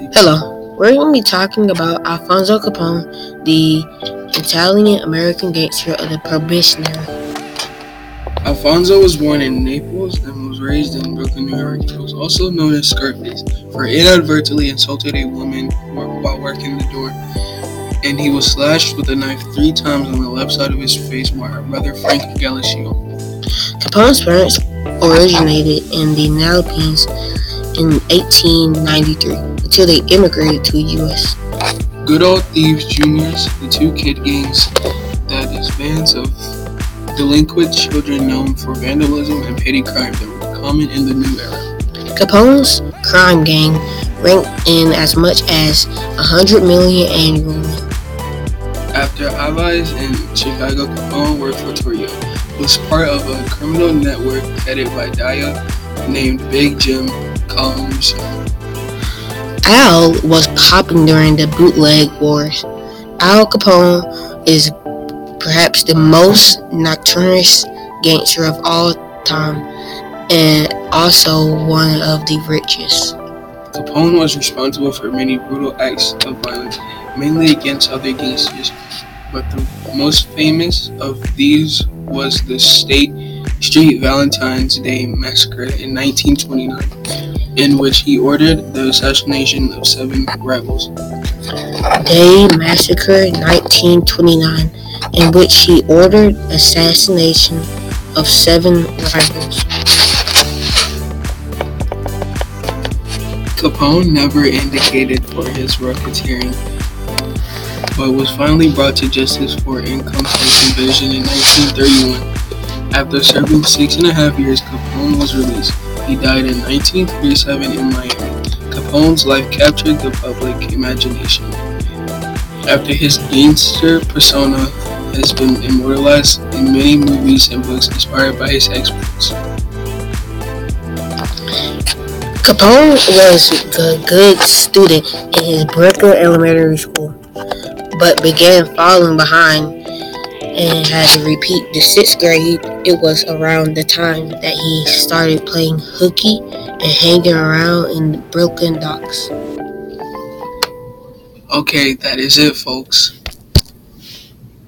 Hello, we're going to be talking about Alfonso Capone, the Italian American gangster of the Prohibition era. Alfonso was born in Naples and was raised in Brooklyn, New York. He was also known as Scarface for inadvertently insulted a woman while working the door, and he was slashed with a knife three times on the left side of his face by her brother Frank Galluccio. Capone's parents originated in the Philippines in 1893 until they immigrated to the U.S. Good Old Thieves Juniors, the two kid gangs that is bands of delinquent children known for vandalism and petty crime that were common in the new era. Capone's crime gang ranked in as much as 100 million annually. After allies in Chicago, Capone worked for Torrio, was part of a criminal network headed by Daya named Big Jim Combs. Al was popping during the bootleg wars. Al Capone is perhaps the most notorious gangster of all time and also one of the richest. Capone was responsible for many brutal acts of violence, mainly against other gangsters, but the most famous of these was the State Street Valentine's Day Massacre in 1929 in which he ordered the assassination of seven rebels. Day Massacre 1929, in which he ordered assassination of seven rebels. Capone never indicated for his racketeering, but was finally brought to justice for income tax evasion in 1931. After serving six and a half years, Capone was released. He died in 1937 in Miami. Capone's life captured the public imagination. After his gangster persona has been immortalized in many movies and books inspired by his exploits. Capone was a good student in his Brooklyn Elementary School, but began falling behind and had to repeat the sixth grade. It was around the time that he started playing hooky and hanging around in the Brooklyn docks. Okay, that is it, folks.